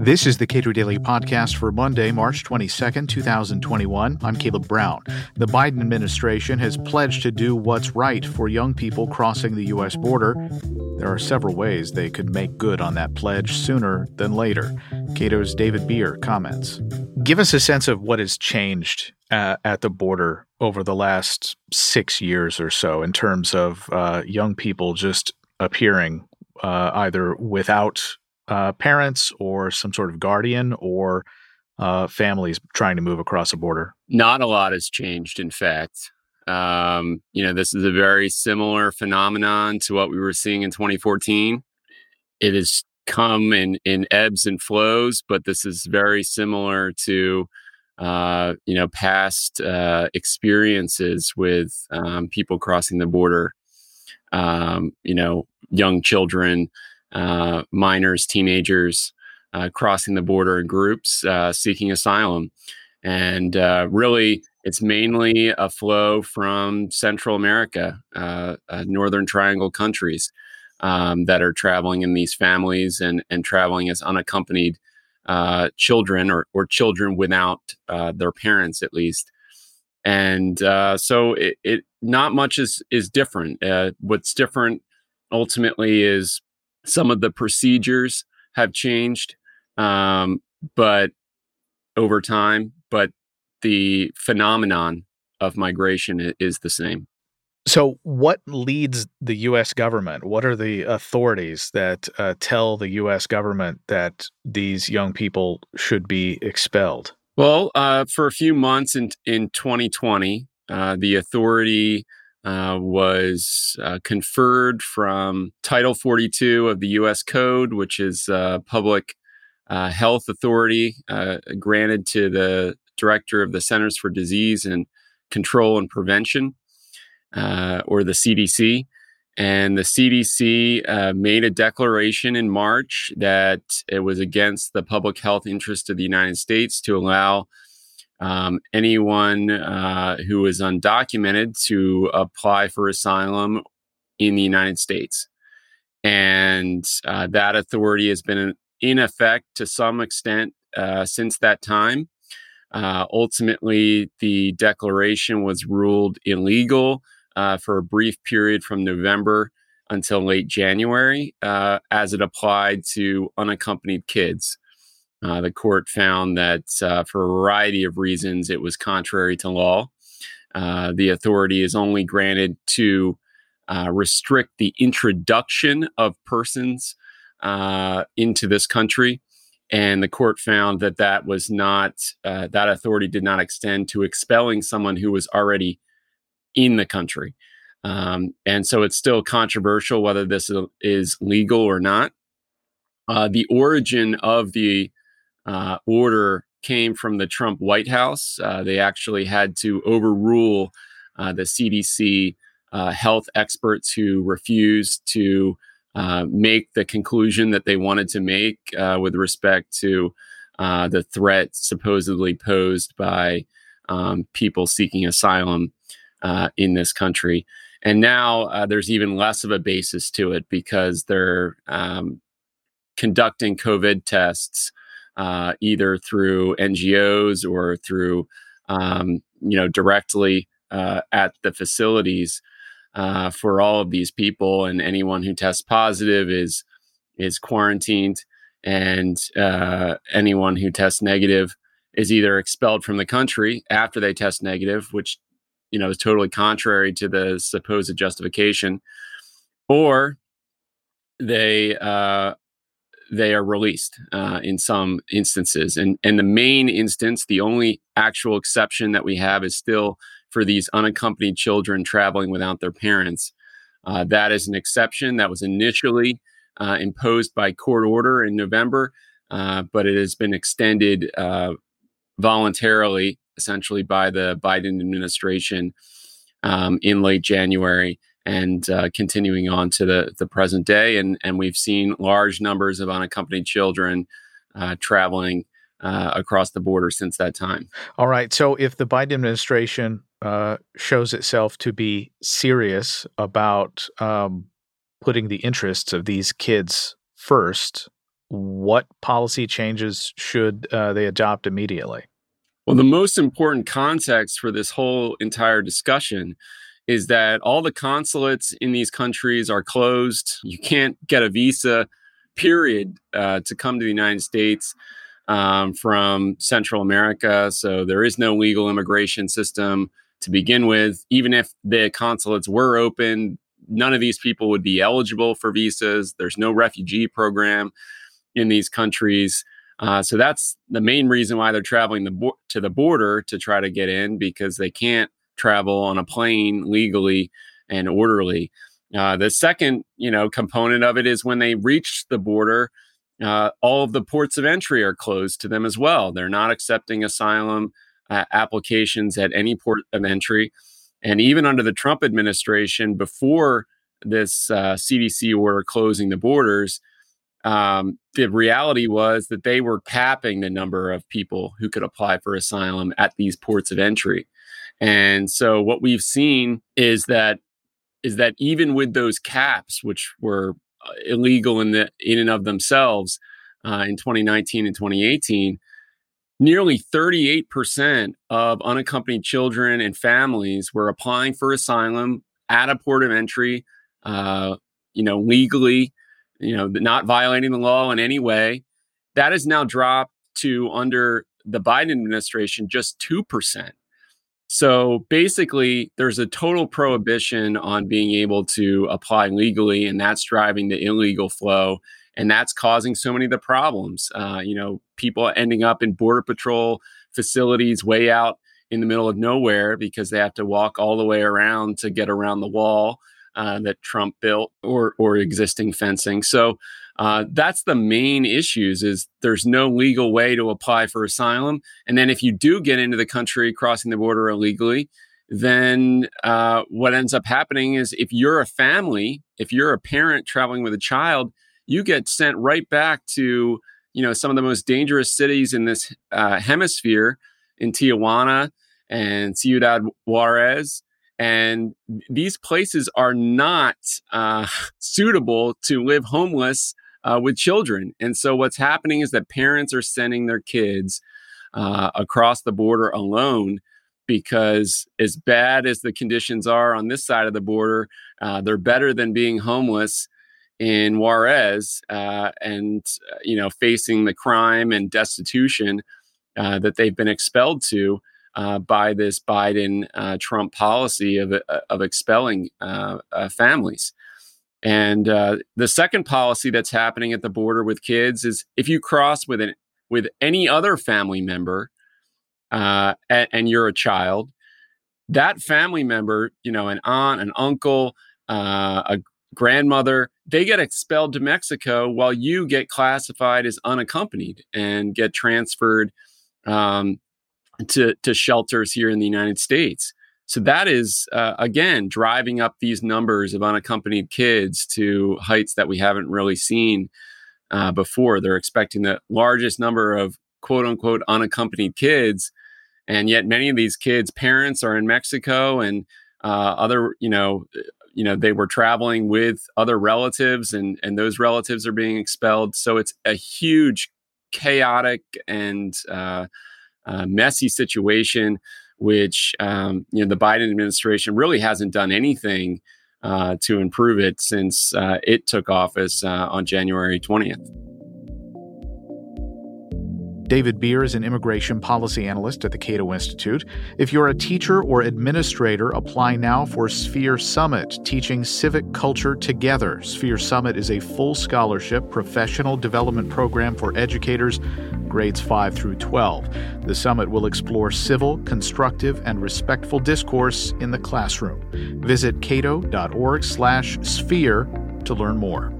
This is the Cato Daily Podcast for Monday, March 22nd, 2021. I'm Caleb Brown. The Biden administration has pledged to do what's right for young people crossing the U.S. border. There are several ways they could make good on that pledge sooner than later. Cato's David Bier comments. Give us a sense of what has changed uh, at the border over the last six years or so in terms of uh, young people just appearing uh, either without uh, parents or some sort of guardian or uh, families trying to move across a border? Not a lot has changed, in fact. Um, you know, this is a very similar phenomenon to what we were seeing in 2014. It has come in, in ebbs and flows, but this is very similar to, uh, you know, past uh, experiences with um, people crossing the border. Um, you know, young children uh, minors, teenagers uh, crossing the border in groups uh, seeking asylum. And uh, really, it's mainly a flow from Central America, uh, Northern Triangle countries um, that are traveling in these families and, and traveling as unaccompanied children or, or children without their parents, at least and uh, so it, it, not much is is different. Uh, what's different ultimately is some of the procedures have changed, um, but over time, but the phenomenon of migration is the same. So, what leads the U.S. government? What are the authorities that uh, tell the U.S. government that these young people should be expelled? Well, uh, for a few months in in 2020, uh, the authority uh, was uh, conferred from Title 42 of the U.S. Code, which is uh, public uh, health authority granted to the director of the Centers for Disease and Control and Prevention, or the CDC. And the CDC made a declaration in March that it was against the public health interest of the United States to allow um, anyone uh, who is undocumented to apply for asylum in the United States. And uh, that authority has been in effect to some extent uh, since that time. Uh, ultimately, the declaration was ruled illegal uh, for a brief period from November until late January uh, as it applied to unaccompanied kids. Uh, the court found that uh, for a variety of reasons, it was contrary to law. Uh, the authority is only granted to uh, restrict the introduction of persons uh, into this country. And the court found that that was not, that authority did not extend to expelling someone who was already in the country. Um, and so it's still controversial whether this is legal or not. the origin of the uh, order came from the Trump White House. Uh, they actually had to overrule uh, the CDC uh, health experts who refused to uh, make the conclusion that they wanted to make uh, with respect to the threat supposedly posed by um, people seeking asylum in this country. And now there's even less of a basis to it because they're um, conducting COVID tests uh, either through NGOs or through, um, you know, directly uh, at the facilities uh, for all of these people. And anyone who tests positive is is quarantined, and uh, anyone who tests negative is either expelled from the country after they test negative, which you know is totally contrary to the supposed justification, or they uh, they are released uh, in some instances. And, and the main instance, the only actual exception that we have is still for these unaccompanied children traveling without their parents. Uh, that is an exception that was initially uh, imposed by court order in November, uh, but it has been extended uh, voluntarily, essentially by the Biden administration um, in late January and uh, continuing on to the, the present day. And, and we've seen large numbers of unaccompanied children uh, traveling uh, across the border since that time. All right. So if the Biden administration uh, shows itself to be serious about um, putting the interests of these kids first, what policy changes should uh, they adopt immediately? Well, the most important context for this whole entire discussion is that all the consulates in these countries are closed. You can't get a visa, period, uh, to come to the United States um, from Central America. So there is no legal immigration system to begin with. Even if the consulates were open, none of these people would be eligible for visas. There's no refugee program in these countries. Uh, so that's the main reason why they're traveling the bo- to the border to try to get in because they can't travel on a plane legally and orderly. Uh, the second, you know, component of it is when they reach the border, uh, all of the ports of entry are closed to them as well. They're not accepting asylum uh, applications at any port of entry. And even under the Trump administration, before this CDC uh, order closing the borders, um, the reality was that they were capping the number of people who could apply for asylum at these ports of entry. And so what we've seen is that is that even with those caps, which were uh, illegal in the in and of themselves uh, in 2019 and 2018, nearly 38% of unaccompanied children and families were applying for asylum at a port of entry, uh, you know, legally, you know, not violating the law in any way. That has now dropped to under the Biden administration just 2%. So basically, there's a total prohibition on being able to apply legally, and that's driving the illegal flow. And that's causing so many of the problems. Uh, you know, people ending up in Border Patrol facilities way out in the middle of nowhere because they have to walk all the way around to get around the wall uh, that Trump built or or existing fencing. So uh, that's the main issues is there's no legal way to apply for asylum and then if you do get into the country crossing the border illegally then uh, what ends up happening is if you're a family if you're a parent traveling with a child you get sent right back to you know some of the most dangerous cities in this uh, hemisphere in tijuana and ciudad juarez and these places are not uh, suitable to live homeless uh, with children. And so what's happening is that parents are sending their kids uh, across the border alone because as bad as the conditions are on this side of the border, uh, they're better than being homeless in Juarez uh, and uh, you know facing the crime and destitution that they've been expelled to uh, by this Biden uh, Trump policy of of expelling families. And uh, the second policy that's happening at the border with kids is if you cross with an with any other family member, uh, and, and, you're a child, that family member, you know, an aunt, an uncle, uh, a grandmother, they get expelled to Mexico while you get classified as unaccompanied and get transferred um, to to shelters here in the United States. So that is, uh, again, driving up these numbers of unaccompanied kids to heights that we haven't really seen uh, before. They're expecting the largest number of quote unquote unaccompanied kids. And yet many of these kids' parents are in Mexico and uh, other, you know, you know, they were traveling with other relatives and, and those relatives are being expelled. So it's a huge chaotic and messy situation which um, you know the Biden administration really hasn't done anything uh, to improve it since uh, it took office uh, on January 20th. David Bier is an immigration policy analyst at the Cato Institute. If you're a teacher or administrator, apply now for Sphere Summit, teaching civic culture together. Sphere Summit is a full scholarship professional development program for educators grades 5 through 12. The summit will explore civil, constructive, and respectful discourse in the classroom. Visit cato.org/sphere to learn more.